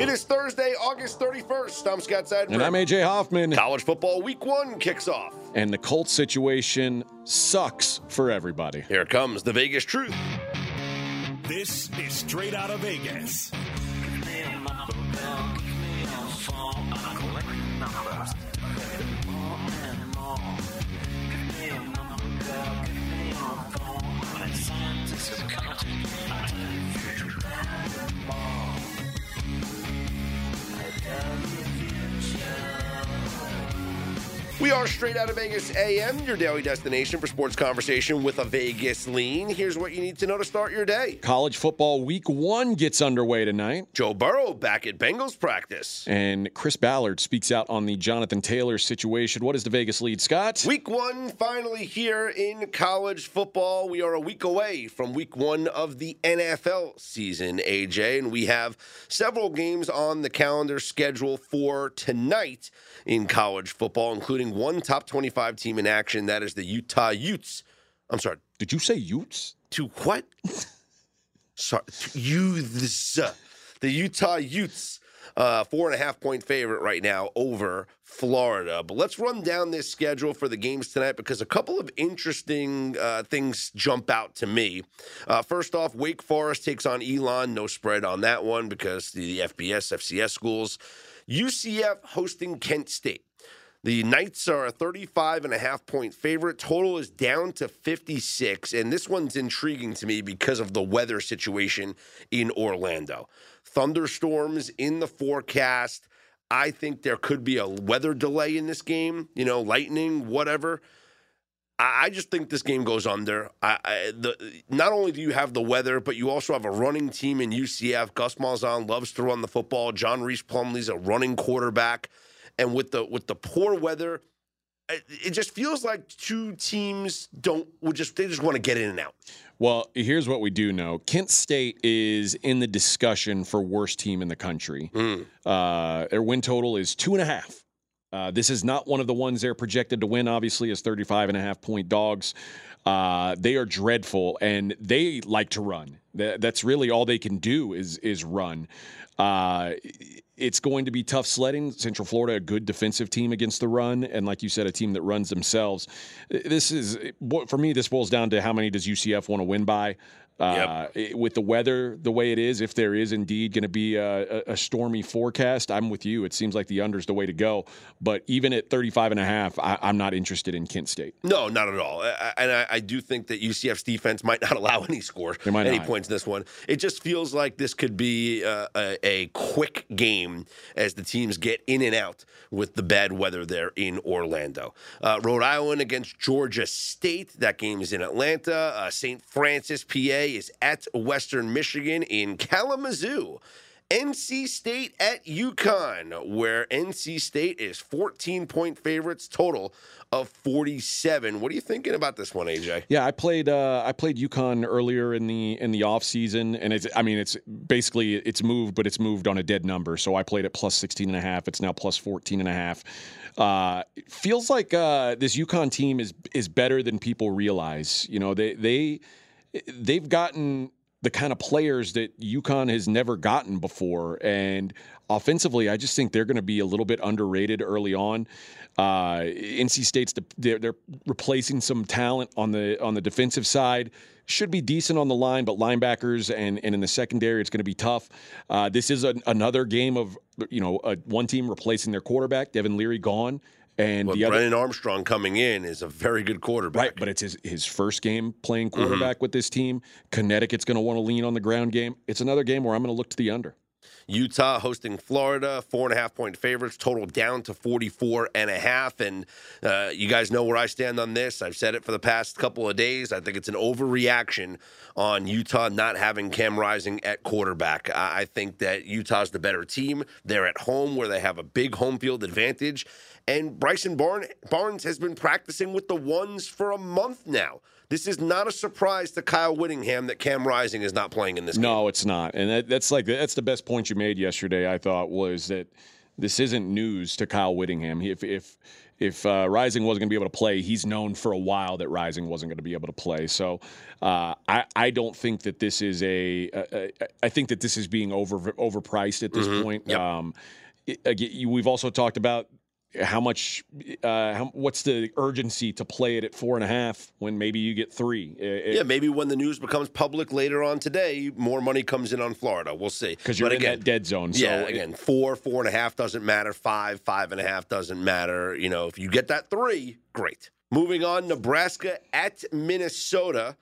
It is Thursday, August 31st. I'm Scott Seidenberg. And I'm AJ Hoffman. College football week one kicks off. And the Colts situation sucks for everybody. Here comes the Vegas truth. This is straight out of Vegas. and We are straight out of Vegas AM, your daily destination for sports conversation with a Vegas lean. Here's what you need to know to start your day. College football week one gets underway tonight. Joe Burrow back at Bengals practice. And Chris Ballard speaks out on the Jonathan Taylor situation. What is the Vegas lead, Scott? Week one finally here in college football. We are a week away from week one of the NFL season, AJ, and we have several games on the calendar schedule for tonight in college football, including one top 25 team in action. That is the Utah Utes. I'm sorry. Did you say Utes? To what? sorry. Utes. The Utah Utes. Uh, four and a half point favorite right now over Florida. But let's run down this schedule for the games tonight because a couple of interesting uh, things jump out to me. Uh, first off, Wake Forest takes on Elon. No spread on that one because the FBS, FCS schools. UCF hosting Kent State. The Knights are a 35 and a half point favorite. Total is down to 56. And this one's intriguing to me because of the weather situation in Orlando. Thunderstorms in the forecast. I think there could be a weather delay in this game, you know, lightning, whatever. I just think this game goes under. I, I, the, not only do you have the weather, but you also have a running team in UCF. Gus Malzahn loves to run the football. John Rhys Plumlee's a running quarterback, and with the with the poor weather, it, it just feels like two teams don't would just they just want to get in and out. Well, here's what we do know: Kent State is in the discussion for worst team in the country. Mm. Uh, their win total is two and a half. Uh, this is not one of the ones they're projected to win, obviously, as 35 and a half point dogs. Uh, they are dreadful and they like to run. that's really all they can do is is run. Uh, it's going to be tough sledding. Central Florida, a good defensive team against the run, and like you said, a team that runs themselves. This is for me. This boils down to how many does UCF want to win by. Uh, yep. With the weather the way it is, if there is indeed going to be a, a, stormy forecast, I'm with you. It seems like the under's the way to go. But even at 35 and a half, I, am not interested in Kent State. No, not at all. I, and I, I, do think that UCF's defense might not allow any score, any not. points in this one. It just feels like this could be uh, a, a quick game as the teams get in and out with the bad weather there in Orlando. Uh, Rhode Island against Georgia State. That game is in Atlanta. Uh, St. Francis, PA is at Western Michigan in Kalamazoo. NC State at UConn, where NC State is 14 point favorites total of 47. What are you thinking about this one, AJ? Yeah, I played uh, I played UConn earlier in the in the off season, and it's I mean it's basically it's moved, but it's moved on a dead number. So I played at plus 16 and a half. It's now plus 14 and a half. Uh, feels like uh, this UConn team is is better than people realize. You know, they they they've gotten the kind of players that UConn has never gotten before. And offensively, I just think they're going to be a little bit underrated early on. Uh, NC State's they're, they're replacing some talent on the on the defensive side. Should be decent on the line, but linebackers and, and in the secondary, it's going to be tough. Uh, this is another game of you know a, one team replacing their quarterback, Devin Leary gone. And well, the Brennan other, Armstrong coming in is a very good quarterback. Right, but it's his, his first game playing mm-hmm. quarterback mm-hmm. with this team. Connecticut's going to want to lean on the ground game. It's another game where I'm going to look to the under. Utah hosting Florida, four and a half point favorites, total down to 44 and a half. And uh, you guys know where I stand on this. I've said it for the past couple of days. I think it's an overreaction on Utah not having Cam Rising at quarterback. I think that Utah's the better team. They're at home where they have a big home field advantage. And Bryson Barnes has been practicing with the ones for a month now. This is not a surprise to Kyle Whittingham that Cam Rising is not playing in this game. No, it's not. And that, that's like that's the best point you made yesterday. I thought was that this isn't news to Kyle Whittingham. If if if uh, Rising wasn't going to be able to play, he's known for a while that Rising wasn't going to be able to play. So uh, I I don't think that this is a, a, a I think that this is being over overpriced at this point. Yep. Um, it- again, we've also talked about how much uh, how, what's the urgency to play it at four and a half when maybe you get three. Yeah, maybe when the news becomes public later on today, more money comes in on Florida. We'll see. because you're But in that dead zone. So yeah, again, four, four and a half doesn't matter. Five, five and a half doesn't matter. You know, if you get that three, great. Moving on, Nebraska at Minnesota.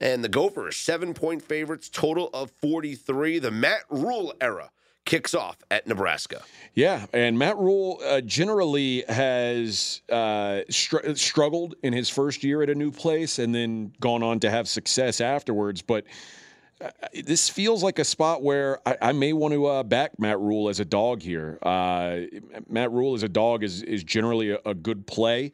And the Gophers, seven point favorites, total of 43. The Matt Rhule era kicks off at Nebraska. Yeah, and Matt Rhule uh, generally has uh, str- struggled in his first year at a new place and then gone on to have success afterwards. But uh, this feels like a spot where I, I may want to uh, back Matt Rhule as a dog here. Uh, Matt Rhule as a dog is is generally a, a good play.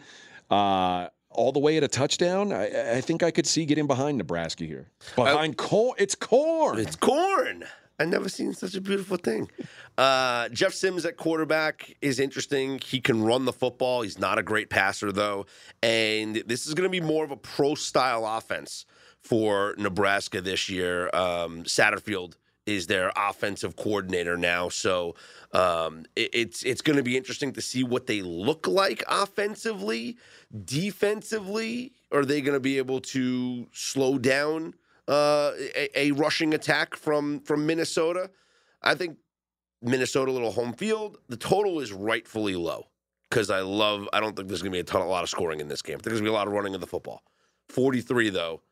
Uh, all the way at a touchdown, I, I think I could see getting behind Nebraska here. Behind corn, it's corn. It's corn. I've never seen such a beautiful thing. Uh, Jeff Sims at quarterback is interesting. He can run the football. He's not a great passer, though. And this is going to be more of a pro style offense for Nebraska this year. Um, Satterfield is their offensive coordinator now. So um, it, it's it's going to be interesting to see what they look like offensively, defensively. Are they going to be able to slow down uh, a, a rushing attack from from Minnesota? I think Minnesota, little home field. The total is rightfully low because I love. I don't think there's going to be a ton, a lot of scoring in this game. I think there's going to be a lot of running of the football. Forty three though,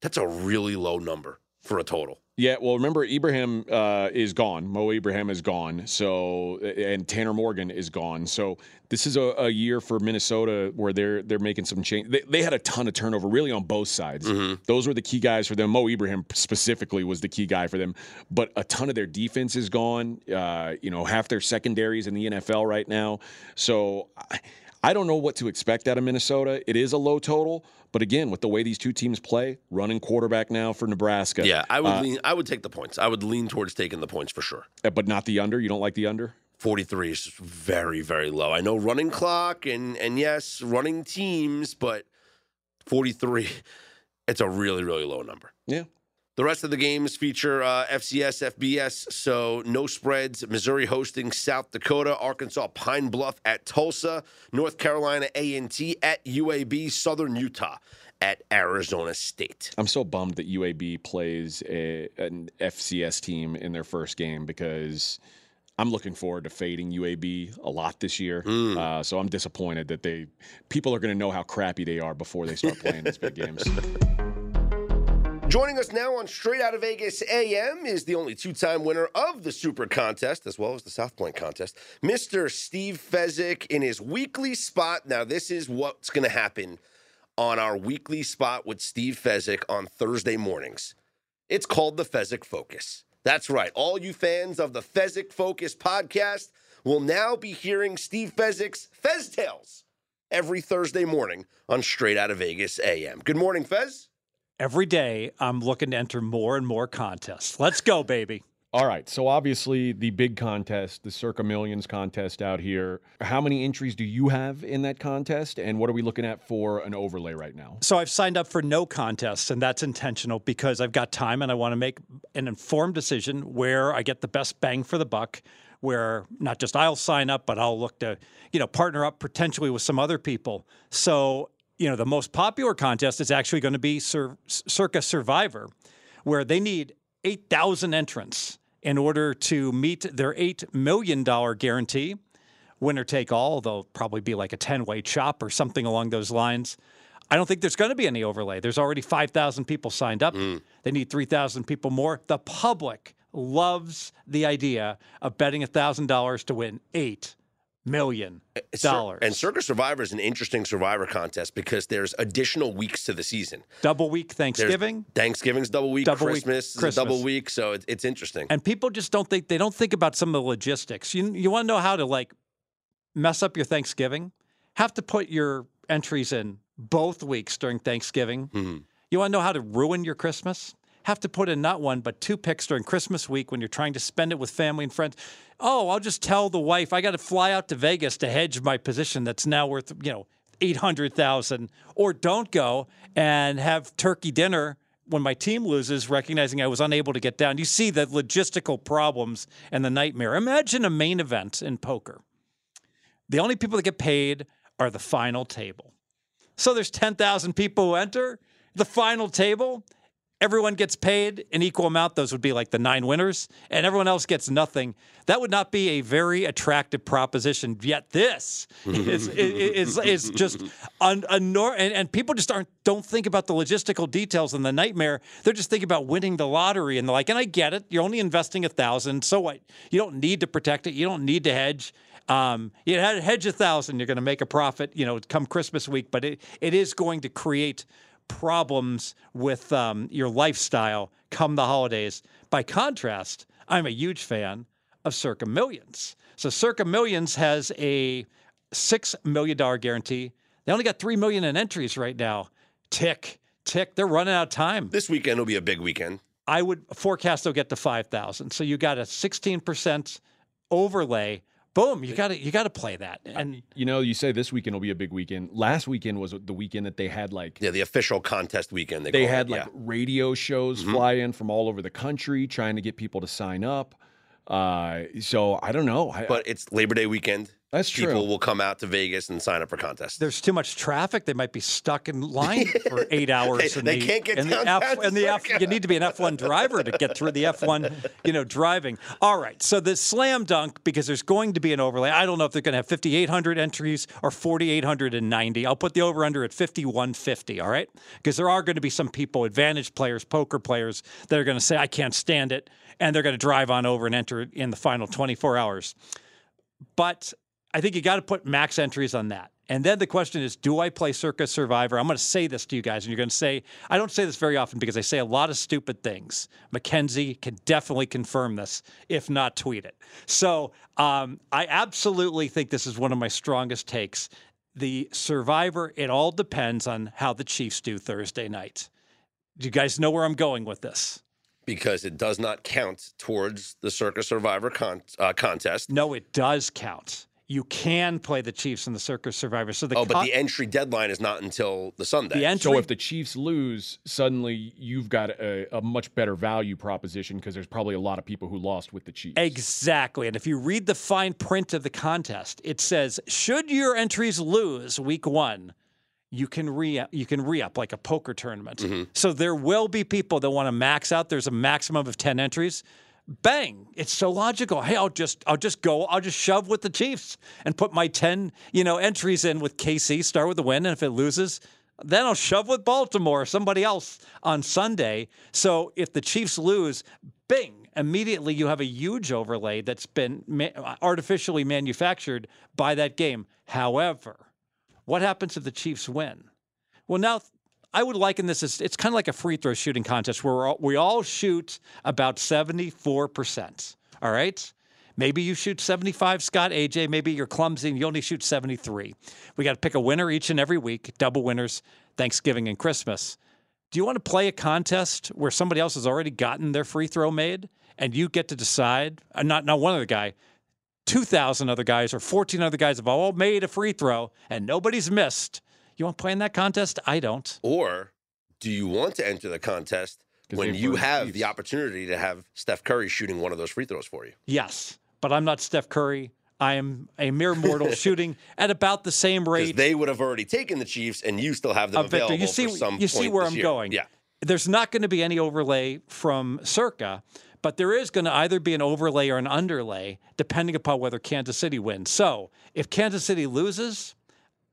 that's a really low number for a total. Yeah, well, remember Ibrahim uh, is gone. Mo Ibrahim is gone. So, and Tanner Morgan is gone. So, this is a, a year for Minnesota where they're they're making some change. They, they had a ton of turnover, really on both sides. Those were the key guys for them. Mo Ibrahim specifically was the key guy for them. But a ton of their defense is gone. Uh, you know, half their secondaries in the NFL right now. So. I, I don't know what to expect out of Minnesota. It is a low total, but again, with the way these two teams play, running quarterback now for Nebraska. Yeah, I would uh, lean. I would take the points. I would lean towards taking the points for sure. Uh, but not the under. You don't like the under? 43 is very, very low. I know running clock and and yes, running teams, but 43, it's a really, really low number. Yeah. The rest of the games feature uh, FCS, FBS, so no spreads. Missouri hosting South Dakota, Arkansas Pine Bluff at Tulsa, North Carolina A&T at UAB, Southern Utah at Arizona State. I'm so bummed that UAB plays a, an FCS team in their first game because I'm looking forward to fading UAB a lot this year. Uh, so I'm disappointed that they people are going to know how crappy they are before they start playing these big games. Joining us now on Straight Out of Vegas AM is the only two time winner of the Super Contest, as well as the South Point Contest, Mr. Steve Fezzik in his weekly spot. Now, this is what's going to happen on our weekly spot with Steve Fezzik on Thursday mornings. It's called the Fezzik Focus. That's right. All you fans of the Fezzik Focus podcast will now be hearing Steve Fezzik's Fez Tales every Thursday morning on Straight Out of Vegas AM. Good morning, Fez. Every day, I'm looking to enter more and more contests. Let's go, baby. All right. So obviously the big contest, the Circa Millions contest out here. How many entries do you have in that contest, and what are we looking at for an overlay right now? So I've signed up for no contests, and that's intentional because I've got time and I want to make an informed decision where I get the best bang for the buck. Where not just I'll sign up, but I'll look to you know partner up potentially with some other people. So you know the most popular contest is actually going to be Cir- Circa Survivor, where they need eight thousand entrants in order to meet their eight million dollar guarantee winner take all. They'll probably be like a 10 way chop or something along those lines. I don't think there's going to be any overlay. There's already 5,000 people signed up. Mm. They need 3,000 people more. The public loves the idea of betting $1,000 to win $8 million. dollars. And Circa Survivor is an interesting survivor contest because there's additional weeks to the season. Double week There's Thanksgiving. Thanksgiving's double week, Double week, Christmas, is a double week, so it, it's interesting. And people just don't think they don't think about some of the logistics. You you want to know how to like mess up your Thanksgiving? Have to put your entries in both weeks during Thanksgiving. Mm-hmm. You want to know how to ruin your Christmas? Have to put in not one but two picks during Christmas week when you're trying to spend it with family and friends. Oh, I'll just tell the wife I got to fly out to Vegas to hedge my position that's now worth you know eight hundred thousand, or don't go and have turkey dinner when my team loses, recognizing I was unable to get down. You see the logistical problems and the nightmare. Imagine a main event in poker. The only people that get paid are the final table. So there's 10,000 people who enter the final table. Everyone gets paid an equal amount. Those would be like the nine winners, and everyone else gets nothing. That would not be a very attractive proposition. Yet this is, is, is just un, and, and people just aren't don't think about the logistical details and the nightmare. They're just thinking about winning the lottery and the like. And I get it. You're only investing a thousand, so what? You don't need to protect it. You don't need to hedge. Um, you had hedge a thousand, you're going to make a profit, you know, come Christmas week, but it, it is going to create problems with um, your lifestyle come the holidays. By contrast, I'm a huge fan of Circa Millions. So Circa Millions has a six million dollar guarantee. They only got three million in entries right now. Tick, tick. They're running out of time. This weekend will be a big weekend. I would forecast they'll get to five thousand. So you got a sixteen percent overlay boom, you got to you got to play that. And you know, you say this weekend will be a big weekend. Last weekend was the weekend that they had like yeah, the official contest weekend. They, they had it, like yeah. radio shows Mhm. fly in from all over the country trying to get people to sign up. Uh, so I don't know. I, but it's Labor Day weekend. That's true. People will come out to Vegas and sign up for contests. there's too much traffic. They might be stuck in line for eight hours. They- they the, can't get in the F, in the F, You need to be an F1 driver to get through the F1, you know, driving. All right. So the slam dunk because there's going to be an overlay. I don't know if they're going to have 5,800 entries or 4,890. I'll put the over under at 5,150. All right, because there are going to be some people, advantage players, poker players, that are going to say I can't stand it, and they're going to drive on over and enter in the final 24 hours. But I think you got to put max entries on that. And then the question is, do I play Circa Survivor? I'm going to say this to you guys, and you're going to say, I don't say this very often because I say a lot of stupid things. Mackenzie can definitely confirm this, if not tweet it. So um, I absolutely think this is one of my strongest takes. The Survivor, it all depends on how the Chiefs do Thursday night. Do you guys know where I'm going with this? because it does not count towards the Circa Survivor con- uh, contest. No, it does count. You can play the Chiefs in the Circa Survivor. So the Oh, but co- the entry deadline is not until the Sunday. the entry so if the Chiefs lose, suddenly you've got a, a much better value proposition because there's probably a lot of people who lost with the Chiefs. Exactly. And if you read the fine print of the contest, it says, should your entries lose week one, you can re you can re up like a poker tournament. Mm-hmm. So there will be people that want to max out. There's a maximum of 10 entries. Bang. It's so logical. Hey, I'll just I'll just go, I'll just shove with the Chiefs and put my 10, you know, entries in with KC, start with the win, and if it loses, then I'll shove with Baltimore or somebody else on Sunday. So if the Chiefs lose, bing, immediately you have a huge overlay that's been ma- artificially manufactured by that game. However, what happens if the Chiefs win? Well, now I would liken this as it's kind of like a free throw shooting contest where all, we all shoot about 74%. All right? Maybe you shoot 75, Scott, AJ. Maybe you're clumsy and you only shoot 73. We got to pick a winner each and every week, double winners, Thanksgiving and Christmas. Do you want to play a contest where somebody else has already gotten their free throw made and you get to decide? Uh, not, not one other guy, 2,000 other guys or 14 other guys have all made a free throw and nobody's missed. You want to play in that contest? I don't. Or do you want to enter the contest when you have Chiefs. the opportunity to have Steph Curry shooting one of those free throws for you? Yes, but I'm not Steph Curry. I am a mere mortal shooting at about the same rate they would have already taken the Chiefs, and you still have them of Victor. available You see, for some you see where I'm year. going. Yeah. There's not going to be any overlay from Circa, but there is going to either be an overlay or an underlay, depending upon whether Kansas City wins. So if Kansas City loses,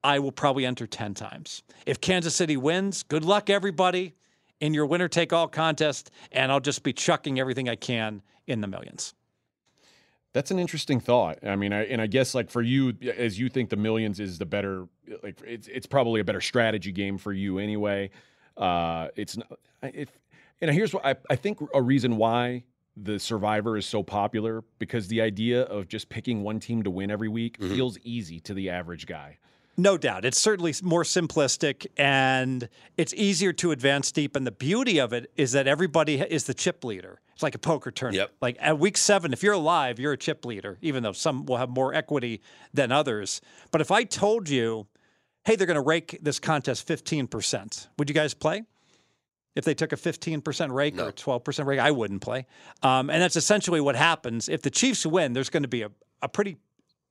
I will probably enter 10 times. If Kansas City wins, good luck, everybody, in your winner take all contest, and I'll just be chucking everything I can in the millions. That's an interesting thought. I mean, I, and I guess like for you, as you think the millions is the better, like it's it's probably a better strategy game for you anyway. Uh, it's not. If and here's what I I think a reason why the Survivor is so popular because the idea of just picking one team to win every week feels easy to the average guy. No doubt. It's certainly more simplistic and it's easier to advance deep. And the beauty of it is that everybody is the chip leader. It's like a poker tournament. Yep. Like at week seven, if you're alive, you're a chip leader, even though some will have more equity than others. But if I told you, hey, they're going to rake this contest 15%, would you guys play? If they took a 15% rake or a 12% rake, I wouldn't play. Um, and that's essentially what happens. If the Chiefs win, there's going to be a, a pretty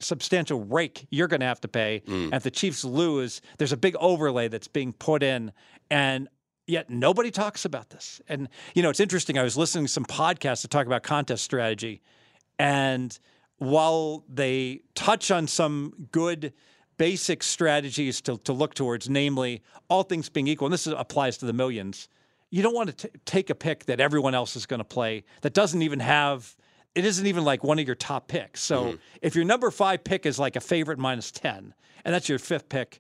substantial rake you're going to have to pay. Mm. And if the Chiefs lose, there's a big overlay that's being put in. And yet nobody talks about this. And, you know, it's interesting. I was listening to some podcasts to talk about contest strategy. And while they touch on some good basic strategies to, to look towards, namely all things being equal, and this is, applies to the millions, you don't want to t- take a pick that everyone else is going to play that doesn't even have it isn't even like one of your top picks. So if your number five pick is like a favorite minus 10, and that's your fifth pick,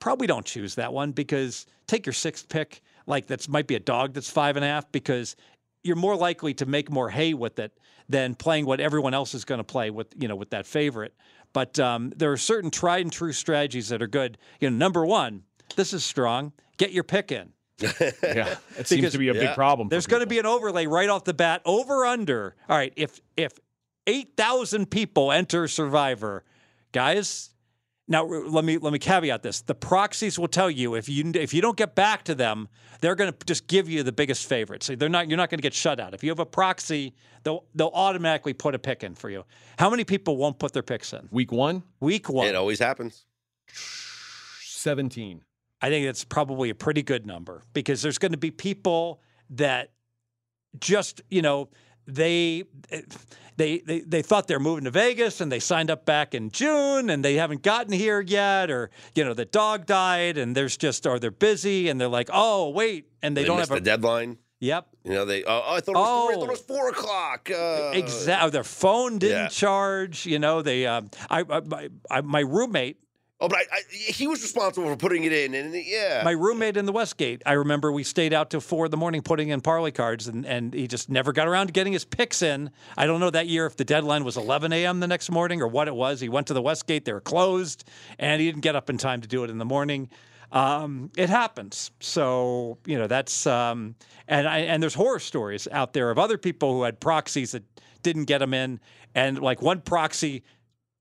probably don't choose that one because take your sixth pick, like that's might be a dog that's five and a half, because you're more likely to make more hay with it than playing what everyone else is going to play with, you know, with that favorite. But um, there are certain tried and true strategies that are good. You know, number one, this is strong. Get your pick in. Yeah, it seems Because- to be a Yeah. big problem. There's going to be an overlay right off the bat. Over under. All right, if if eight thousand people enter Survivor, guys. Now let me let me caveat this. The proxies will tell you if you if you don't get back to them, they're going to just give you the biggest favorite. So they're not you're not going to get shut out. If you have a proxy, they'll they'll automatically put a pick in for you. How many people won't put their picks in? week one, Week one. It always happens. 17. I think that's probably a pretty good number because there's going to be people that just, you know, they they they they thought they're moving to Vegas and they signed up back in June and they haven't gotten here yet or you know the dog died and there's just or they're busy and they're like oh wait and they, They, don't have the a deadline. yep You know, they. Oh, I thought it was, three, I thought it Oh. was four o'clock. Uh, exactly their phone didn't yeah. charge you know they um I, I, my, I my roommate Oh, but I, I, he was responsible for putting it in, and yeah, My roommate in the Westgate, I remember we stayed out till four in the morning putting in parlay cards, and, and he just never got around to getting his picks in. I don't know that year if the deadline was 11 a.m. the next morning or what it was. He went to the Westgate, they were closed, and he didn't get up in time to do it in the morning. Um, it happens. So, you know, that's, um, and, I, and there's horror stories out there of other people who had proxies that didn't get them in. And like one proxy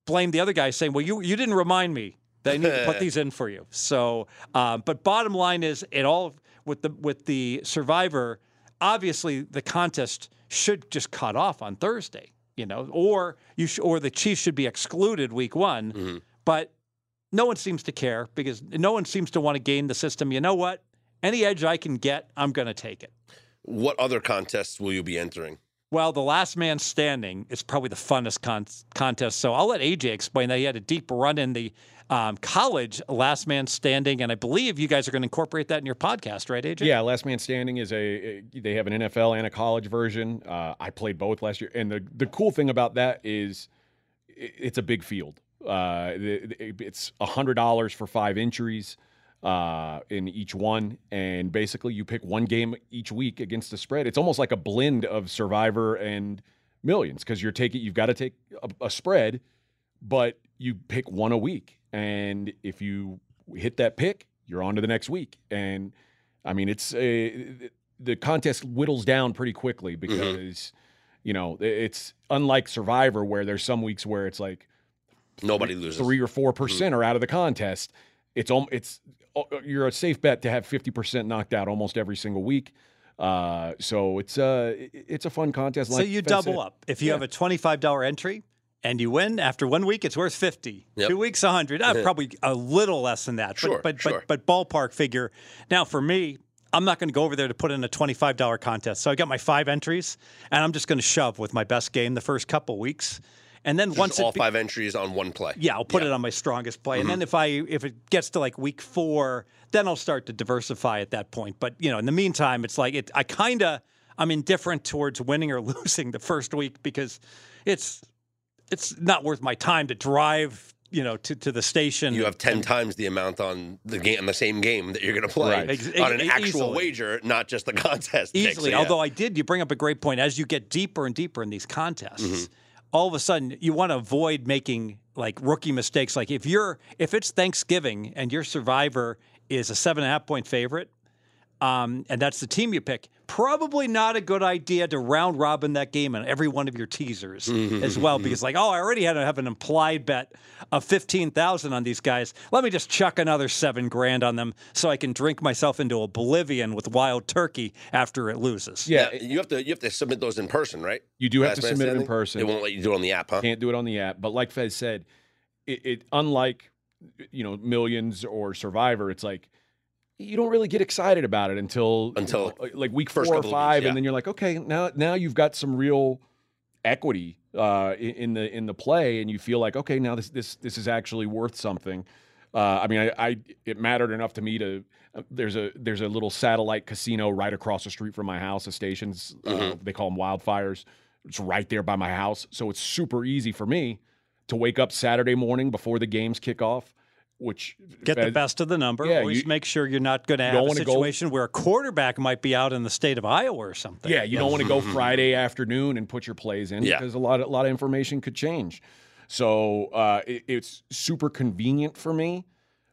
blamed the other guy saying, well, you, you didn't remind me I need to put these in for you. So, um, but bottom line is, it all with the with the survivor. Obviously, the contest should just cut off on Thursday. You know, or you sh- or the Chiefs should be excluded week one. But no one seems to care because no one seems to want to gain the system. You know what? Any edge I can get, I'm going to take it. what other contests will you be entering? Well, the last man standing is probably the funnest con- contest. So I'll let AJ explain that. He had a deep run in the um, college last man standing, and I believe you guys are going to incorporate that in your podcast, right, AJ? Yeah, Last Man Standing is a, they have an NFL and a college version. Uh, I played both last year, and the the cool thing about that is it's a big field. Uh, it's hundred dollars for five entries uh, in each one, and basically you pick one game each week against the spread. It's almost like a blend of Survivor and Millions because you're taking you've got to take a, a spread, but you pick one a week, and if you hit that pick, you're on to the next week. And I mean, it's a, the contest whittles down pretty quickly mm-hmm. because you know it's unlike Survivor where there's some weeks where it's like Nobody loses. three or four mm-hmm. percent are out of the contest. It's om- it's oh, you're a safe bet to have fifty percent knocked out almost every single week. Uh, so it's uh it- it's a fun contest. So like you double said. up. If you have a twenty-five dollar entry and you win after one week, it's worth fifty. Yep. Two weeks, a hundred. Uh, probably a little less than that. Sure, but but, sure. but but ballpark figure. Now for me. I'm not going to go over there to put in a $25 contest. So I got my five entries, and I'm just going to shove with my best game the first couple weeks, and then once Just all it be- five entries on one play. yeah, I'll put it on my strongest play, and then if I if it gets to like week four, then I'll start to diversify at that point. But you know, in the meantime, it's like it. I kind of I'm indifferent towards winning or losing the first week because it's it's not worth my time to drive you know to, to the station. You have ten times the amount on the game, on the same game that you're going to play Right. Ex- on an actual easily. wager, not just the contest. pick. So, easily. yeah. Although I did, you bring up a great point. As you get deeper and deeper in these contests, Mm-hmm. all of a sudden you want to avoid making like rookie mistakes. Like if you're if it's Thanksgiving and your survivor is a seven and a half point favorite, um, and that's the team you pick, probably not a good idea to round robin that game on every one of your teasers as well. Because like, oh, I already had to have an implied bet of fifteen thousand on these guys. Let me just chuck another seven grand on them so I can drink myself into oblivion with wild turkey after it loses. Yeah, Yeah, you have to you have to submit those in person, right? you do have Last to submit it in person. They won't let you do it on the app, huh? Can't do it on the app. But like Fez said, it, it unlike you know millions or Survivor, it's like you don't really get excited about it until Until you know, like week first four or of weeks, five, yeah. and then you're like, okay, now now you've got some real equity uh, in, the in the play, and you feel like, okay, now this this this is actually worth something. Uh, I mean, I, I it mattered enough to me to. Uh, there's a there's a little satellite casino right across the street from my house. The stations uh, they call them wildfires. It's right there by my house, so it's super easy for me to wake up Saturday morning before the games kick off. Which Get the best of the number. yeah, Always you- make sure you're not going to have a wanna go- situation where a quarterback might be out in the state of Iowa or something. Yeah, you don't want to go Friday afternoon and put your plays in Yeah. because a lot, a lot of information could change. So uh, it, it's super convenient for me,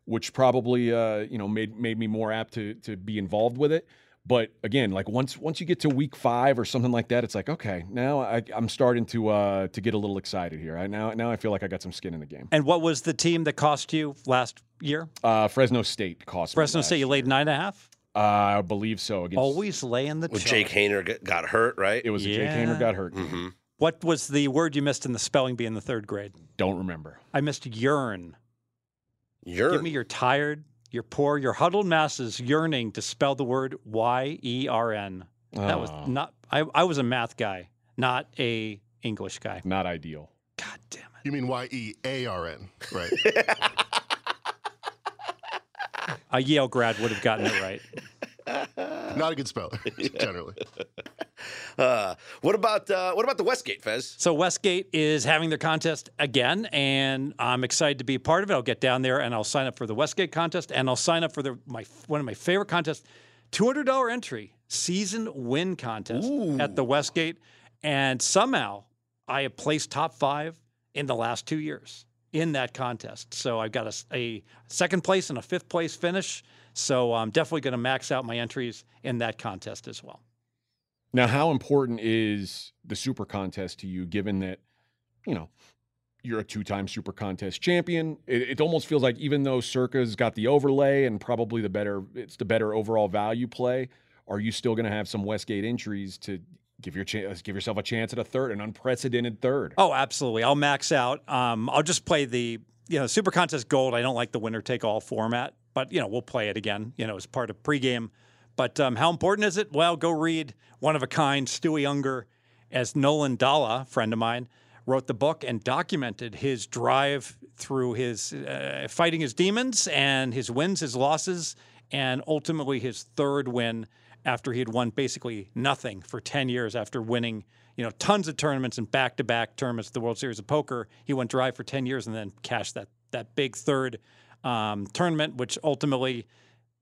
which probably uh, you know made made me more apt to to be involved with it. But again, like once once you get to week five or something like that, it's like okay, now I, I'm starting to uh, to get a little excited here. I now now I feel like I got some skin in the game. And what was the team that cost you last year? Uh, Fresno State cost me Fresno last State, you laid nine and a half. year. Uh, I believe so. Against Always laying the With chalk. Jake Haener get- got hurt, right? it was a Jake Haener got hurt. game. hmm What was the word you missed in the spelling bee in the third grade? Don't remember. I missed yearn. You're Give me your tired, your poor, your huddled masses yearning to spell the word Y E R N. That was Oh, not. I, I was a math guy, not a English guy. not ideal. God damn it. You mean Y E A R N, right? A Yale grad would have gotten it right. Not a good speller, generally. uh, what about uh, what about the Westgate Fez? So Westgate is having their contest again, and I'm excited to be a part of it. I'll get down there and I'll sign up for the Westgate contest, and I'll sign up for the my one of my favorite contests, two hundred dollar entry season win contest at the Westgate, and somehow I have placed top five in the last two years in that contest. So I've got a second place and a fifth place finish. So I'm definitely going to max out my entries in that contest as well. Now, how important is the super contest to you, given that, you know, you're a two time super contest champion? It, it almost feels like even though Circa's got the overlay and probably the better, it's the better overall value play, are you still going to have some Westgate entries to give your chance, give yourself a chance at a third, an unprecedented third? Oh, absolutely. I'll max out. Um, I'll just play the you know Super Contest Gold. I don't like the winner take all format, but you know we'll play it again. You know as part of pregame. But um, how important is it? Well, go read one of a kind Stuey Ungar, as Nolan Dalla, friend of mine, wrote the book and documented his drive through his uh, fighting his demons and his wins, his losses, and ultimately his third win after he had won basically nothing for 10 years after winning you know tons of tournaments and back-to-back tournaments the world series of poker he went dry for 10 years and then cashed that that big third um, tournament which ultimately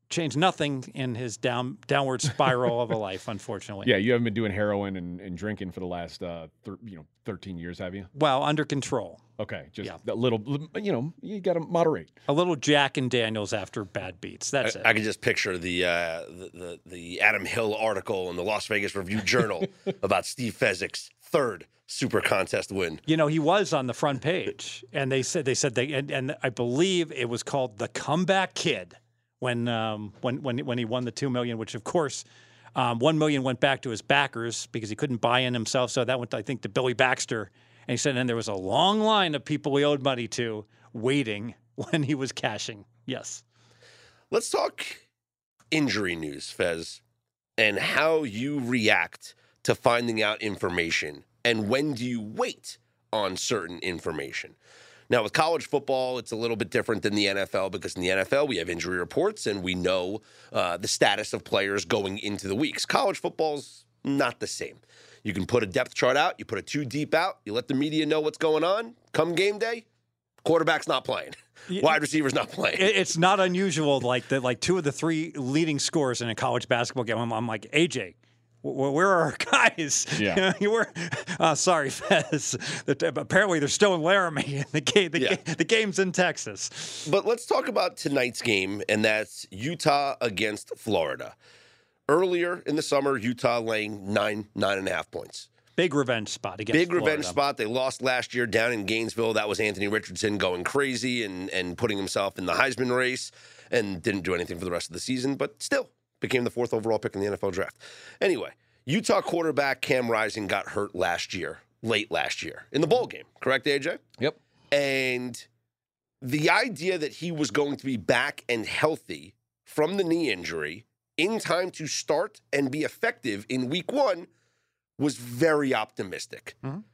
changed nothing in his down downward spiral of a life unfortunately Yeah, you haven't been doing heroin and, and drinking for the last, uh, thir- you know, 13 years, have you? well under control Okay, just Yeah. a little, you know, you got to moderate. a little jack and daniels after bad beats that's it I can just picture the, uh, the the the Adam Hill article in the Las Vegas Review Journal about Steve Fezzik's third Super Contest win. You know, he was on the front page, and they said they said they and, and I believe it was called the Comeback Kid when um, when when when he won the two million, which of course. Um, one million went back to his backers because he couldn't buy in himself. So that went, I think, to Billy Baxter. And he said, and there was a long line of people he owed money to waiting when he was cashing. Yes. Let's talk injury news, Fez, and how you react to finding out information and when do you wait on certain information. Now, with college football, it's a little bit different than the NFL because in the NFL, we have injury reports and we know uh, the status of players going into the weeks. College football's not the same. You can put a depth chart out, you put a two deep out, you let the media know what's going on. Come game day, quarterback's not playing, wide receiver's not playing. It's not unusual. Like the like two of the three leading scorers in a college basketball game. I'm, I'm like AJ. Wh- where are our guys? Yeah. you were uh, sorry, Fez. Apparently, they're still in Laramie. The game, the, Yeah. ga- the game's in Texas. But let's talk about tonight's game, and that's Utah against Florida. Earlier in the summer, Utah laying nine, nine and a half points. Big revenge spot against Big revenge spot. They lost last year down in Gainesville. That was Anthony Richardson going crazy and, and putting himself in the Heisman race and didn't do anything for the rest of the season, but still became the fourth overall pick in the NFL draft. Anyway, Utah quarterback Cam Rising got hurt last year, late last year, in the bowl game, correct, AJ? Yep. And the idea that he was going to be back and healthy from the knee injury in time to start and be effective in week one was very optimistic. Mhm.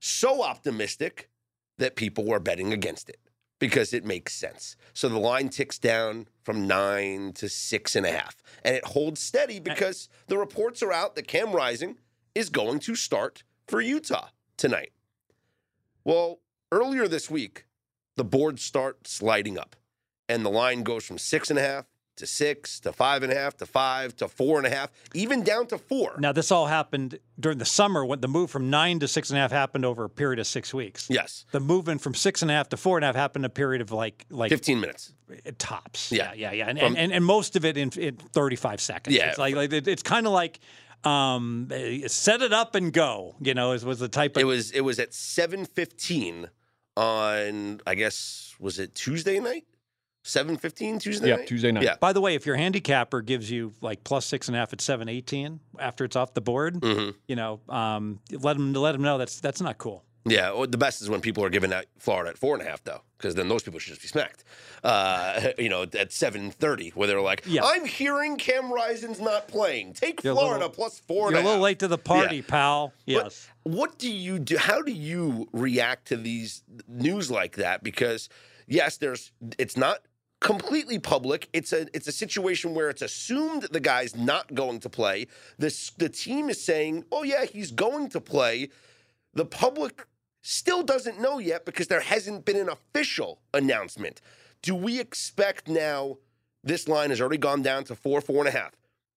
So optimistic that people were betting against it because it makes sense. So the line ticks down from nine to six and a half. And it holds steady because the reports are out that Cam Rising is going to start for Utah tonight. Well, earlier this week, the boards start sliding up, and the line goes from six and a half to six to five and a half to five to four and a half, even down to four. Now, this all happened during the summer when the move from nine to six and a half happened over a period of six weeks. Yes, The movement from six and a half to four and a half happened in a period of like like 15 minutes. tops. Yeah. yeah, yeah, yeah. And, From- and, and most of it in, in 35 seconds. Yeah. it's like, like it- it's kind of like um, eh, set it up and go. You know, is was the type of It was it was at 7:15 on I guess was it Tuesday night? 7:15 Tuesday Yeah, night. Tuesday night. Yeah. By the way, if your handicapper gives you like plus six and a half at seven eighteen after it's off the board, Mhm. you know, um, let them let them know that's that's not cool. Yeah, well, the best is when people are giving out Florida at four and a half, though, because then those people should just be smacked. Uh, you know, at seven thirty, where they're like, Yeah. "I'm hearing Cam Rising's not playing. Take You're Florida little- plus four and You're a a little late to the party, Yeah. pal. But Yes. what do you do? How do you react to these news like that? Because yes, there's it's not completely public. It's a it's a situation where it's assumed the guy's not going to play. This the team is saying, "Oh yeah, he's going to play." The public still doesn't know yet because there hasn't been an official announcement. Do we expect now? This line has already gone down to four, four and a half.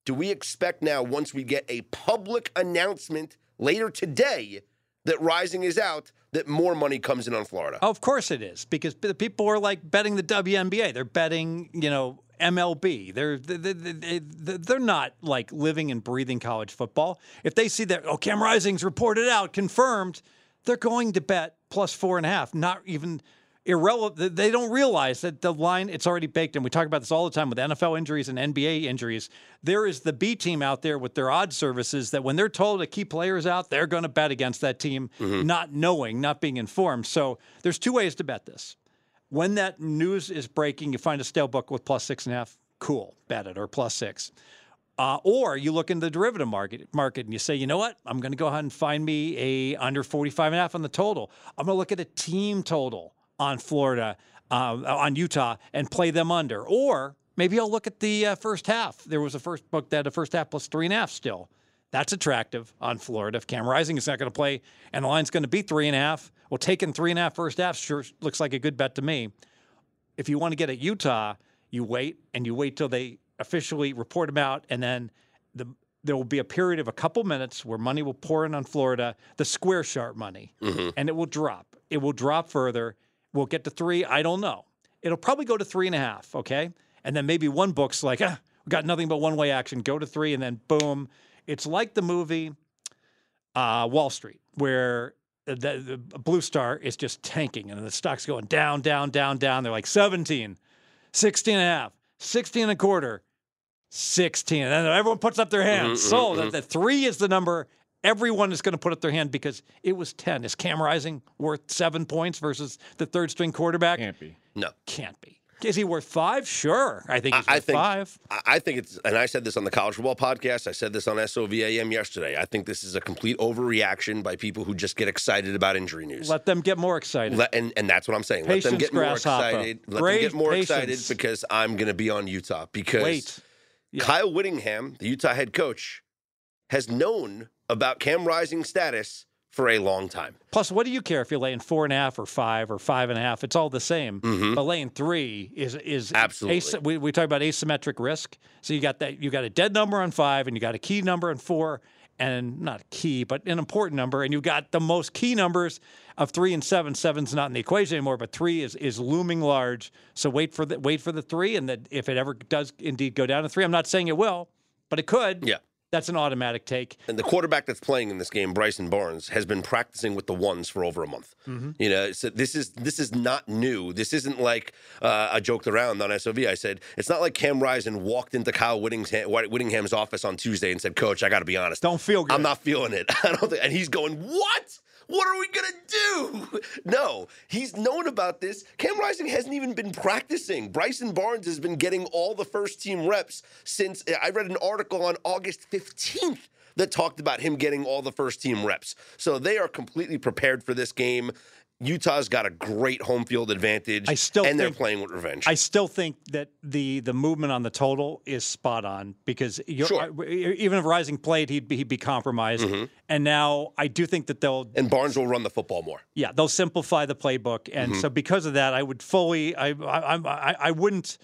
Do we expect now, once we get a public announcement later today that Rising is out, that more money comes in on Florida? Of course it is because the people are like betting the WNBA. They're betting, you know, MLB. They're they, they, they, they're not like living and breathing college football. If they see that, oh, Cam Rising's reported out, confirmed, they're going to bet plus four and a half. Not even irrelevant. They don't realize that the line it's already baked And We talk about this all the time with NFL injuries and NBA injuries. There is the B team out there with their odd services that when they're told a key player is out, they're going to bet against that team, not knowing, not being informed. So there's two ways to bet this. When that news is breaking, you find a stale book with plus six and a half. Cool, bet it or plus six. Uh, or you look in the derivative market market and you say, you know what? I'm going to go ahead and find me a under 45 and a half on the total. I'm going to look at a team total on Florida, uh, on Utah, and play them under. Or maybe I'll look at the uh, first half. There was a first book that had a first half plus three and a half still. That's attractive on Florida. If Cam Rising is not going to play and the line's going to be three and a half, well, taking three and a half first half sure looks like a good bet to me. If you want to get at Utah, you wait and you wait till they officially report them out, and then the there will be a period of a couple minutes where money will pour in on Florida, the square sharp money, and it will drop. It will drop further. We'll get to three. I don't know. It'll probably go to three and a half. Okay, and then maybe one book's like, ah, we got nothing but one way action. Go to three, and then boom. It's like the movie uh, Wall Street, where the, the Blue Star is just tanking and the stock's going down, down, down, down. They're like 17, 16 and a half, 16 and a quarter, 16. And everyone puts up their hands. so that the three is the number everyone is going to put up their hand because it was 10. Is Cam Rising worth seven points versus the third string quarterback? Can't be. No. Can't be. Is he worth five? Sure. I think he's I worth think five. I- I think it's, and I said this on the college football podcast. I said this on SOVAM yesterday. I think this is a complete overreaction by people who just get excited about injury news. Let them get more excited. Let- and and that's what I'm saying. Let them get more excited. Let Great them get more patience. excited because I'm going to be on Utah. Because Wait. Yeah. Kyle Whittingham, the Utah head coach, has known about Cam Rising status for a long time. Plus, what do you care if you're laying four and a half or five or five and a half? It's all the same. But laying three is is Mm-hmm. Absolutely. as- we, we talk about asymmetric risk. So you got that you got a dead number on five, and you got a key number on four, and not key, but an important number, and you got the most key numbers of three and seven. Seven's not in the equation anymore, but three is is looming large. So wait for the wait for the three, and that if it ever does indeed go down to three, I'm not saying it will, but it could. Yeah. That's an automatic take. And the quarterback that's playing in this game, Bryson Barnes, has been practicing with the ones for over a month. You know, so this is this is not new. This isn't like uh, I joked around on SOV. I said it's not like Cam Rising walked into Kyle Whittingham, Whittingham's office on Tuesday and said, "Coach, I got to be honest, Don't feel good. I'm not feeling it. I don't think." And he's going, "What?" What are we gonna do? No, he's known about this. Cam Rising hasn't even been practicing. Bryson Barnes has been getting all the first team reps since uh, I read an article on August 15th that talked about him getting all the first team reps. So they are completely prepared for this game. Utah's got a great home field advantage. I still and they're think- playing with revenge. I still think that the the movement on the total is spot on because you're, Sure. Mm-hmm. I- even if Rising played, he'd be, he'd be compromised. And now I do think that they'll and Barnes will run the football more. yeah they'll simplify the playbook, and Mm-hmm. so because of that, I would fully I I I, I wouldn't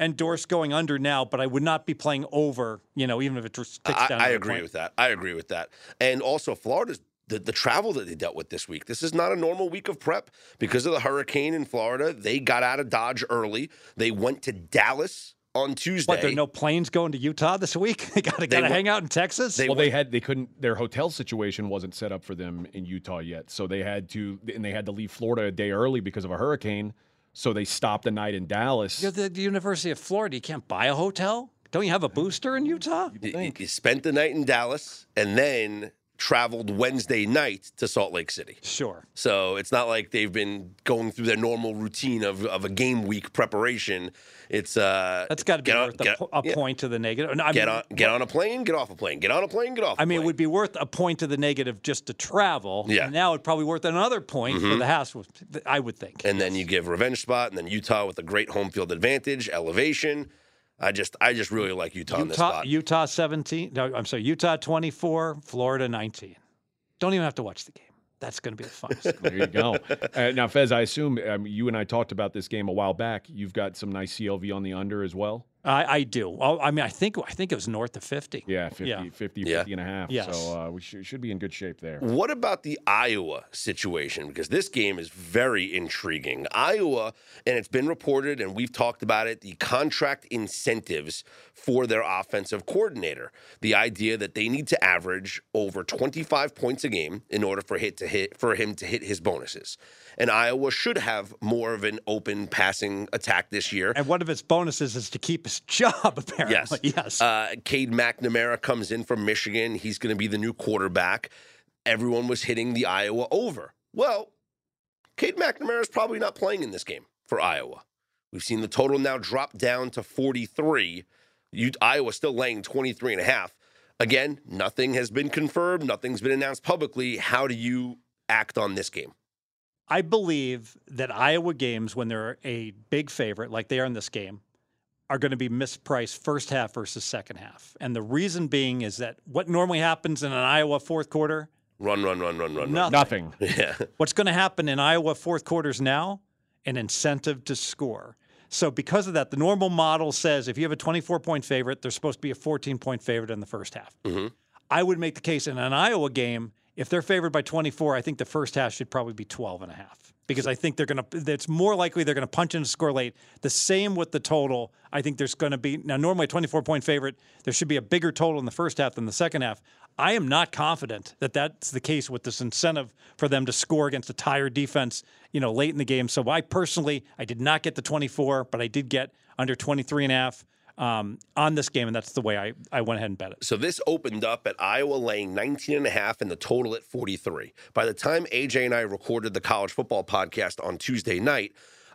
endorse going under now, but I would not be playing over. You know, even if it ticks I, down. I to agree point. with that. I agree with that. And also, Florida's the, the travel that they dealt with this week. This is not a normal week of prep because of the hurricane in Florida. They got out of Dodge early. They went to Dallas on Tuesday. What there are no planes going to Utah this week? they got to got to hang out in Texas. they well, they had they couldn't. Their hotel situation wasn't set up for them in Utah yet, so they had to and they had to leave Florida a day early because of a hurricane. So they stopped the night in Dallas. You're the, the University of Florida. You can't buy a hotel. Don't you have a booster in Utah? you, you spent the night in Dallas and then traveled Wednesday night to Salt Lake City. Sure. So it's not like they've been going through their normal routine of, of a game week preparation. It's uh, That's got to be on- worth a, po- a yeah. point to the negative. No, I Get mean, on, get on a plane, get off a plane, get on a plane, get off. a I mean, it would be worth a point to the negative just to travel. Yeah. Mm-hmm. And now it'd probably worth another point for the house. I would think. and then you give revenge spot, and then Utah with a great home field advantage, elevation. I just, I just really like Utah in this Utah, spot. Utah 17. No, I'm sorry. Utah 24, Florida 19. Don't even have to watch the game. That's going to be the funnest. There you go. uh, now, Fez, I assume um, you and I talked about this game a while back. You've got some nice CLV on the under as well. I, I do. Well, I mean, I think I think it was north of 50. Yeah, 50, Yeah. 50, Yeah. 50 and a half. Yes. So uh, we should, should be in good shape there. What about the Iowa situation? Because this game is very intriguing. Iowa, and it's been reported, and we've talked about it, the contract incentives for their offensive coordinator. The idea that they need to average over 25 points a game in order for hit to hit for him to hit his bonuses. And Iowa should have more of an open passing attack this year. And one of its bonuses is to keep his job, apparently. Yes. Yes. Uh, Cade McNamara comes in from Michigan. He's going to be the new quarterback. Everyone was hitting the Iowa over. Well, Cade McNamara is probably not playing in this game for Iowa. We've seen the total now drop down to 43. You, Iowa still laying 23 and a half. Again, nothing has been confirmed. Nothing's been announced publicly. How do you act on this game? I believe that Iowa games, when they're a big favorite, like they are in this game, are going to be mispriced first half versus second half. And the reason being is that what normally happens in an Iowa fourth quarter, Run, run, run, run, run, run. nothing. Nothing. Yeah. What's going to happen in Iowa fourth quarters now? An incentive to score. So because of that, the normal model says if you have a 24 point favorite, there's supposed to be a 14 point favorite in the first half. Mm-hmm. I would make the case in an Iowa game, if they're favored by 24, I think the first half should probably be 12 and a half because I think they're going to, it's more likely they're going to punch in a score late. The same with the total. I think there's going to be, now normally a 24 point favorite, there should be a bigger total in the first half than the second half. I am not confident that that's the case with this incentive for them to score against a tired defense, you know, late in the game. So I personally, I did not get the 24, but I did get under 23 and a half um, on this game, and that's the way I, I went ahead and bet it. So this opened up at Iowa laying 19 and a half and the total at 43. By the time AJ and I recorded the college football podcast on Tuesday night,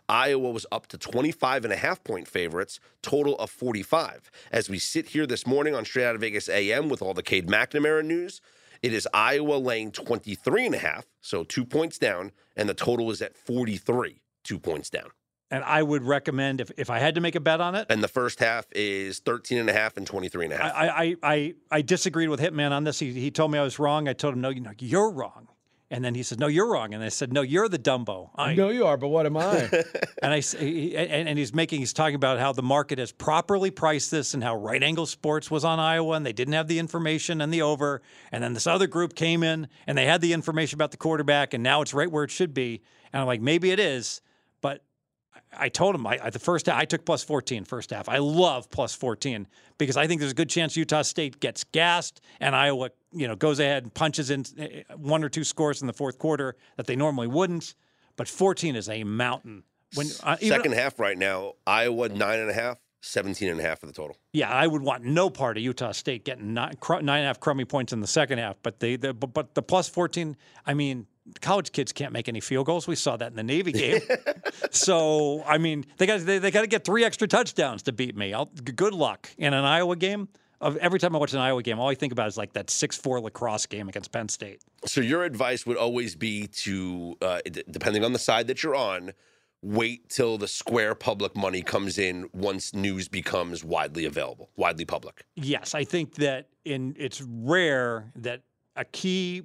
Iowa was up to 25 and a half point favorites, total of 45. As we sit here this morning on Straight Out of Vegas AM with all the Cade McNamara news, it is Iowa laying 23 and a half, so 2 points down, and the total is at 43, 2 points down. And I would recommend if, if I had to make a bet on it, And the first half is 13 and a half and 23 and a half. I, I, I, I disagreed with Hitman on this. He, he told me I was wrong. I told him, no, you know, you're wrong. And then he said, "No, you're wrong." And I said, "No, you're the Dumbo." I, No, you are, but what am I? and I s- he- and, and he's making he's talking about how the market has properly priced this and how Right Angle Sports was on Iowa and they didn't have the information and the over, and then this other group came in and they had the information about the quarterback and now it's right where it should be. And I'm like, maybe it is, but I told him I, the first half, I took plus 14 first half. I love plus 14 because I think there's a good chance Utah State gets gassed and Iowa, you know, goes ahead and punches in eh, one or two scores in the fourth quarter that they normally wouldn't. But 14 is a mountain. When uh, even- Second half right now, Iowa nine and a half, 17 and a half for the total. yeah, I would want no part of Utah State getting nine, cr- nine and a half crummy points in the second half. But they, the, but, but the plus 14, I mean, college kids can't make any field goals. We saw that in the Navy game. so I mean, they got they, they got to get three extra touchdowns to beat me. I'll, good luck in an Iowa game. Of every time I watch an Iowa game, all I think about is like that six four lacrosse game against Penn State. So your advice would always be to, uh, d- depending on the side that you're on, wait till the square public money comes in once news becomes widely available, widely public. Yes, I think that in it's rare that a key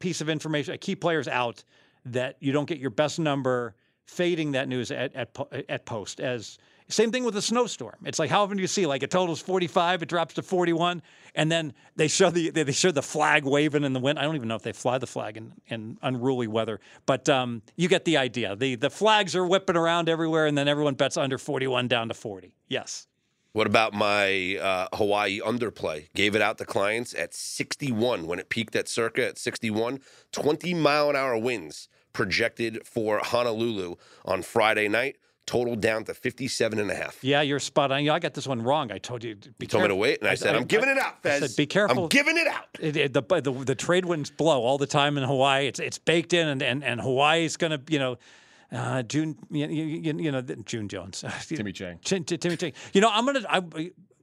piece of information, a key player's out, that you don't get your best number fading that news at at, at post as same thing with a snowstorm. It's like how often do you see like it totals 45, it drops to 41, and then they show the they show the flag waving in the wind. I don't even know if they fly the flag in, in unruly weather, but um, you get the idea. The the flags are whipping around everywhere, and then everyone bets under 41 down to 40. Yes. What about my uh, Hawaii underplay? Gave it out to clients at 61 when it peaked at circa at 61. 20 mile an hour winds projected for Honolulu on Friday night. Total down to 57 and a half. Yeah, you're spot on. I got this one wrong. I told you. Be You told me to wait, and I, said, I'm giving it out, I said, be careful. I'm giving it out. It, it- the, the the trade winds blow all the time in Hawaii. It's it's baked in, and and, and Hawaii's going to you know. Uh, June, you, you, you know, June Jones, Timmy Chang. Ch- Timmy Chang. You know, I'm gonna, I,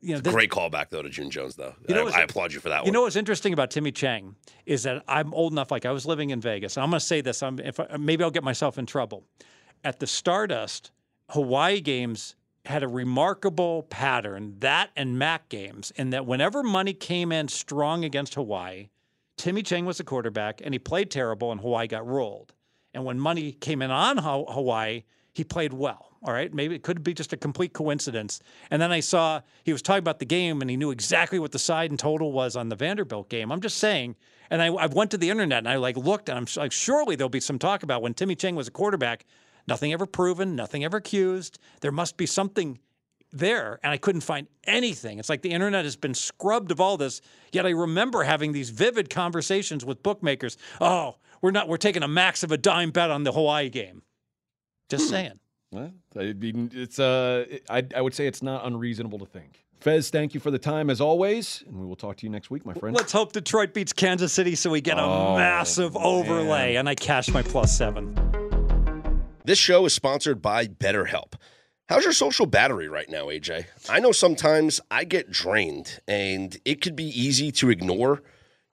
you know, this, Great callback, though, to June Jones, though. You know I, I applaud you for that You one. know what's interesting about Timmy Chang is that I'm old enough. Like I was living in Vegas, and I'm going to say this. I'm if I, maybe I'll get myself in trouble. At the Stardust, Hawaii games had a remarkable pattern that and MAC games in that whenever money came in strong against Hawaii, Timmy Chang was the quarterback and he played terrible, and Hawaii got rolled. And when money came in on Ha- Hawaii, he played well. All right, maybe it could be just a complete coincidence. And then I saw he was talking about the game, and he knew exactly what the side and total was on the Vanderbilt game. I'm just saying. And I, I went to the internet and I like looked, and I'm like, surely there'll be some talk about when Timmy Chang was a quarterback. Nothing ever proven, nothing ever accused. There must be something there and I couldn't find anything. It's like the internet has been scrubbed of all this. Yet I remember having these vivid conversations with bookmakers. Oh, we're not we're taking a max of a dime bet on the Hawaii game. Just saying. Well, I mean, it's uh, I, I would say it's not unreasonable to think. Fez, thank you for the time as always, and we will talk to you next week, my friend. Let's hope Detroit beats Kansas City so we get a Oh, massive overlay and I cash my plus 7. This show is sponsored by BetterHelp. How's your social battery right now, AJ? I know sometimes I get drained and it could be easy to ignore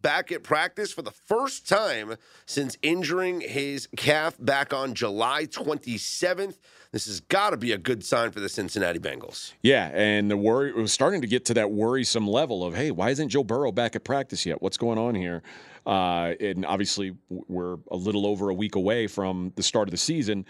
back at practice for the first time since injuring his calf back on July 27th. This has got to be a good sign for the Cincinnati Bengals. Yeah, and the worry was starting to get to that worrisome level of, hey, why isn't Joe Burrow back at practice yet? What's going on here? Uh, and obviously, we're a little over a week away from the start of the season.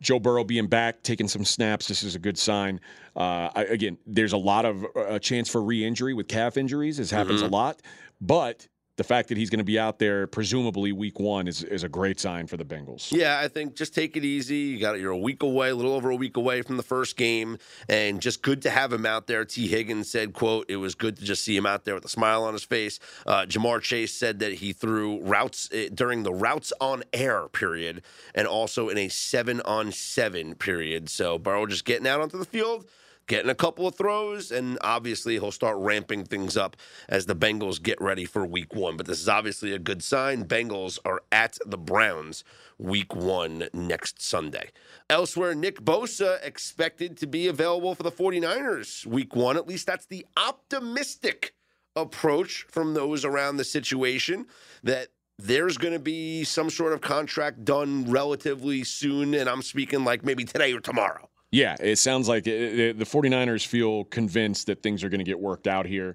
Joe Burrow being back, taking some snaps, this is a good sign. Uh, I, again, there's a lot of a uh, chance for re-injury with calf injuries. This happens mm-hmm. a lot, but the fact that he's going to be out there presumably week one is, is a great sign for the Bengals. Yeah, I think just take it easy. You got you're a week away, a little over a week away from the first game, and just good to have him out there. T. Higgins said, "quote It was good to just see him out there with a smile on his face." Uh, Ja'Marr Chase said that he threw routes uh, during the routes on air period, and also in a seven on seven period. So Burrow just getting out onto the field getting a couple of throws, and obviously he'll start ramping things up as the Bengals get ready for week one. But this is obviously a good sign. Bengals are at the Browns week one next Sunday. Elsewhere, Nick Bosa expected to be available for the 49ers week one. At least that's the optimistic approach from those around the situation that there's going to be some sort of contract done relatively soon. And I'm speaking like maybe today or tomorrow. Yeah, it sounds like it, the 49ers feel convinced that things are going to get worked out here.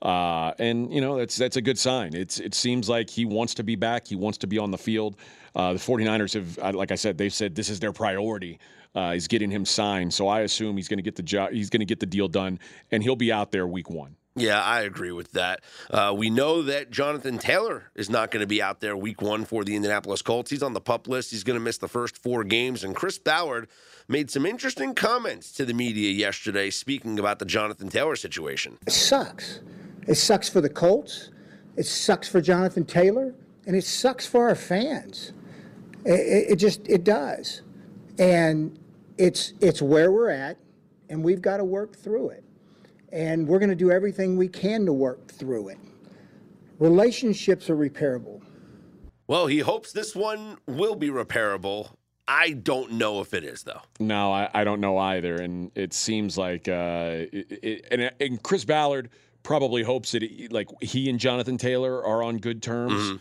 Uh, and you know that's that's a good sign. It's it seems like he wants to be back. He wants to be on the field. Uh, the 49ers have, like I said, they've said this is their priority. Uh, is getting him signed. So I assume he's going to get the job. He's going to get the deal done, and he'll be out there week one. Yeah, I agree with that. Uh, we know that Jonathan Taylor is not going to be out there week one for the Indianapolis Colts. He's on the pup list. He's going to miss the first four games. And Chris Ballard made some interesting comments to the media yesterday speaking about the Jonathan Taylor situation. It sucks. It sucks for the Colts. It sucks for Jonathan Taylor. And it sucks for our fans. It, it just, it does. And it's, it's where we're at, and we've got to work through it and we're going to do everything we can to work through it. Relationships are repairable. Well, he hopes this one will be repairable. I don't know if it is, though. No, I, I don't know either. And it seems like, uh, it, it, and, and, Chris Ballard probably hopes that, it, like, he and Jonathan Taylor are on good terms. Mm-hmm.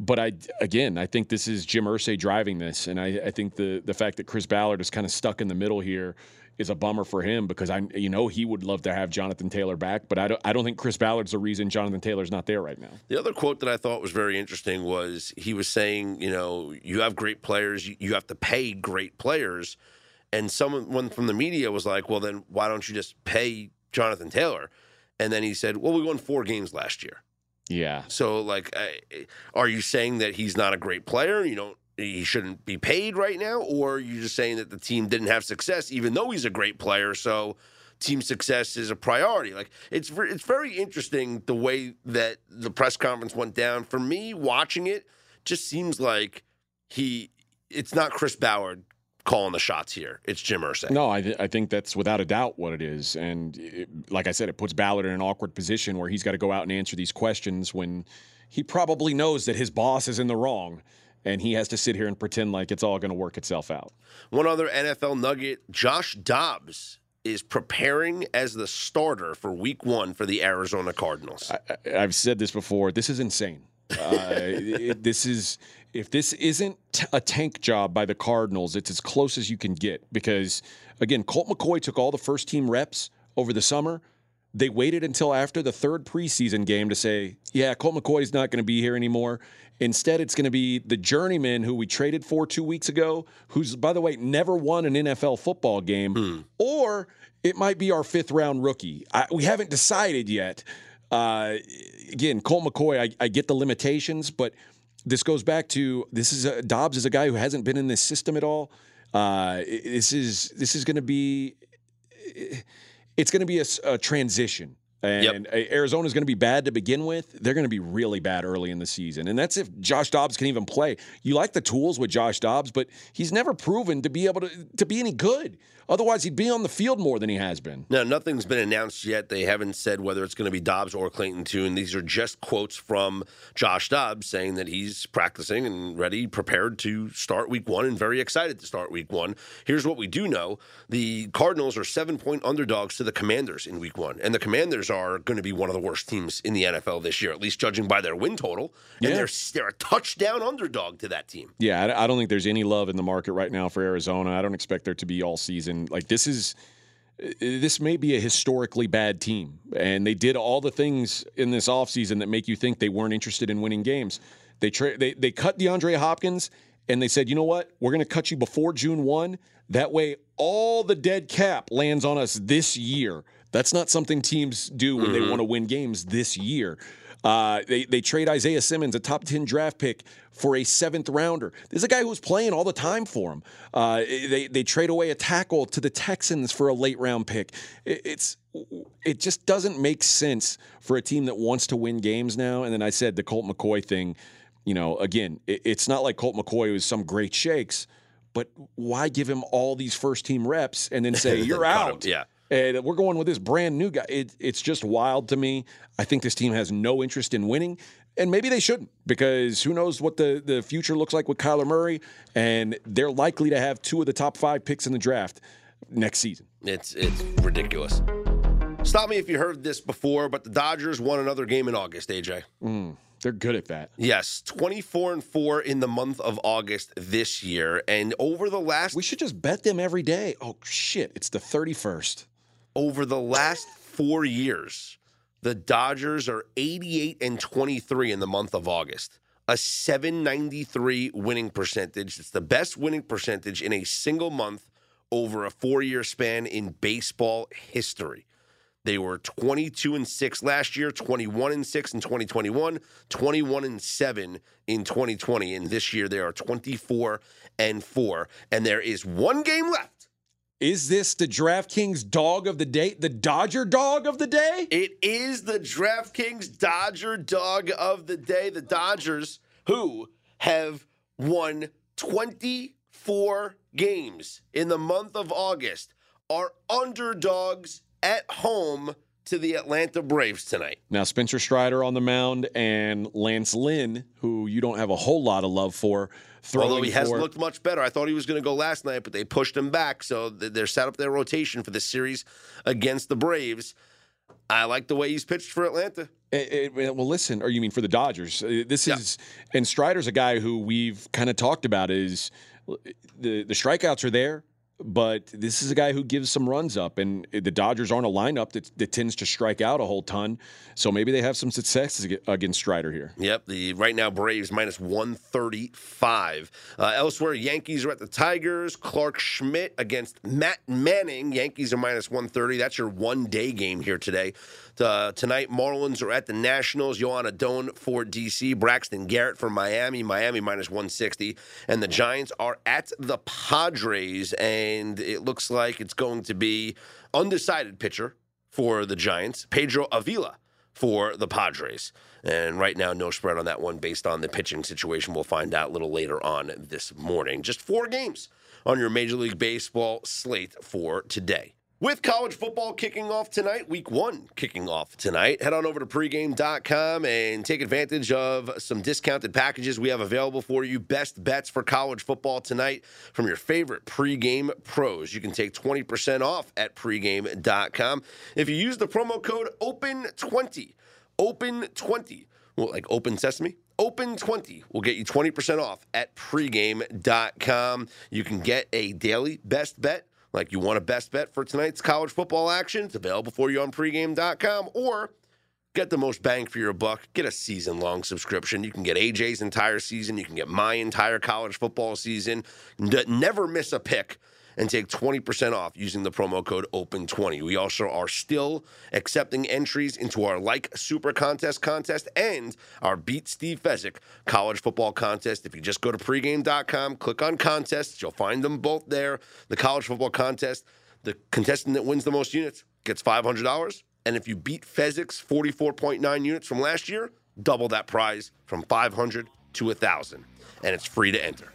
But I, again, I think this is Jim Irsay driving this, and I, I think the the fact that Chris Ballard is kind of stuck in the middle here is a bummer for him because I, you know, he would love to have Jonathan Taylor back, but I don't, I don't think Chris Ballard's the reason Jonathan Taylor's not there right now. The other quote that I thought was very interesting was he was saying, you know, you have great players, you have to pay great players, and someone from the media was like, well, then why don't you just pay Jonathan Taylor? And then he said, well, we won four games last year. Yeah. So, like, are you saying that he's not a great player? You don't he shouldn't be paid right now, or you're just saying that the team didn't have success, even though he's a great player. So team success is a priority. Like it's it's very interesting the way that the press conference went down. For me, watching it, just seems like he. It's not Chris Ballard calling the shots here. It's Jim Irsay. No, I, th- I think that's without a doubt what it is. And it, like I said, it puts Ballard in an awkward position where he's got to go out and answer these questions when he probably knows that his boss is in the wrong and he has to sit here and pretend like it's all going to work itself out. One other NFL nugget Josh Dobbs is preparing as the starter for week one for the Arizona Cardinals. I, have said this before. This is insane. Uh, it, this is if this isn't t- a tank job by the Cardinals, it's as close as you can get because, again, Colt McCoy took all the first team reps over the summer. They waited until after the third preseason game to say, yeah, Colt McCoy's not going to be here anymore. Instead, it's going to be the journeyman who we traded for two weeks ago, who's, by the way, never won an NFL football game, or it might be our fifth round rookie. I, we haven't decided yet. Uh, again, Colt McCoy, I, I get the limitations, but this goes back to this is a, Dobbs is a guy who hasn't been in this system at all. Uh, this is this is going to be it's going to be a transition. And eh, Arizona is going to be bad to begin with. They're going to be really bad early in the season. And that's if Josh Dobbs can even play. You like the tools with Josh Dobbs, but he's never proven to be able to, to be any good. Otherwise, he'd be on the field more than he has been. No, nothing's been announced yet. They haven't said whether it's going to be Dobbs or Clayton Tune. These are just quotes from Josh Dobbs saying that he's practicing and ready, prepared to start week one, and very excited to start week one. Here's what we do know the Cardinals are seven point underdogs to the Commanders in week one. And the Commanders are going to be one of the worst teams in the NFL this year, at least judging by their win total. And Yeah. they're, they're a touchdown underdog to that team. Yeah, I, I don't think there's any love in the market right now for Arizona. I don't expect there to be all season. Like this is this may be a historically bad team and they did all the things in this offseason that make you think they weren't interested in winning games. They tra- they they cut DeAndre Hopkins and they said, "You know what? We're going to cut you before June 1. That way all the dead cap lands on us this year." That's not something teams do when they want to win games this year. Uh, they they trade Isaiah Simmons, a top ten draft pick, for a seventh rounder. This is a guy who's playing all the time for him. Uh, they they trade away a tackle to the Texans for a late round pick. It, it's it just doesn't make sense for a team that wants to win games now. And then I said the Colt McCoy thing. You know, again, it, it's not like Colt McCoy was some great shakes, but why give him all these first team reps and then say you're Cut him, out? yeah. And we're going with this brand new guy. It, it's just wild to me. I think this team has no interest in winning, and maybe they shouldn't because who knows what the, the future looks like with Kyler Murray, and they're likely to have two of the top five picks in the draft next season. It's it's ridiculous. Stop me if you heard this before, but the Dodgers won another game in August, AJ. Mm, they're good at that. Yes, 24 and 4 in the month of August this year. And over the last We should just bet them every day. Oh shit! It's the thirty first. Over the last 4 years, the Dodgers are 88 and 23 in the month of August. A 793 winning percentage. It's the best winning percentage in a single month over a 4-year span in baseball history. They were 22 and 6 last year, 21 and 6 in 2021, 21 and 7 in 2020, and this year they are 24 and 4. And there is one game left. Is this the DraftKings dog of the day? The Dodger dog of the day? It is the DraftKings Dodger dog of the day. The Dodgers, who have won 24 games in the month of August, are underdogs at home to the Atlanta Braves tonight. Now, Spencer Strider on the mound and Lance Lynn, who you don't have a whole lot of love for, Although he has for- looked much better. I thought he was going to go last night, but they pushed him back. So they're set up their rotation for the series against the Braves. I like the way he's pitched for Atlanta. Eh, eh, well, listen, or you mean for the Dodgers? Uh, This is and Strider's a guy who we've kind of talked about. Is the the strikeouts are there, but this is a guy who gives some runs up, and the Dodgers aren't a lineup that, that tends to strike out a whole ton. So maybe they have some success against Strider here. Yep, the right now Braves minus 135. Uh, elsewhere, Yankees are at the Tigers. Clarke Schmidt against Matt Manning. Yankees are minus 130. That's your one day game here today. Uh, tonight, Marlins are at the Nationals. Joan Adon for DC. Braxton Garrett for Miami. Miami minus 160. And the Giants are at the Padres. And it looks like it's going to be undecided pitcher for the Giants, Pedro Avila for the Padres. And right now, no spread on that one based on the pitching situation. We'll find out a little later on this morning. Just four games on your Major League Baseball slate for today. With college football kicking off tonight, week one kicking off tonight, head on over to pregame.com and take advantage of some discounted packages we have available for you. Best bets for college football tonight from your favorite pregame pros. You can take 20% off at pregame.com if you use the promo code OPEN20. Open20. Well, like open sesame? Open20 will get you 20% off at pregame.com. You can get a daily best bet, like you want a best bet for tonight's college football action. It's available for you on pregame.com or get the most bang for your buck. Get a season long subscription. You can get AJ's entire season, you can get my entire college football season. Never miss a pick and take 20% off using the promo code OPEN20. We also are still accepting entries into our Like Super Contest contest and our Beat Steve Fezzik college football contest. If you just go to pregame.com, click on contests, you'll find them both there. The college football contest, the contestant that wins the most units gets $500. And if you beat Fezzik's 44.9 units from last year, double that prize from 500 to 1,000. And it's free to enter.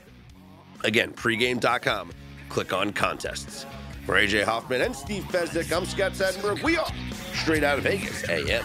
Again, pregame.com click on contests. For AJ Hoffman and Steve Fezzik, I'm Scott Seidenberg. We are straight out of Vegas AM.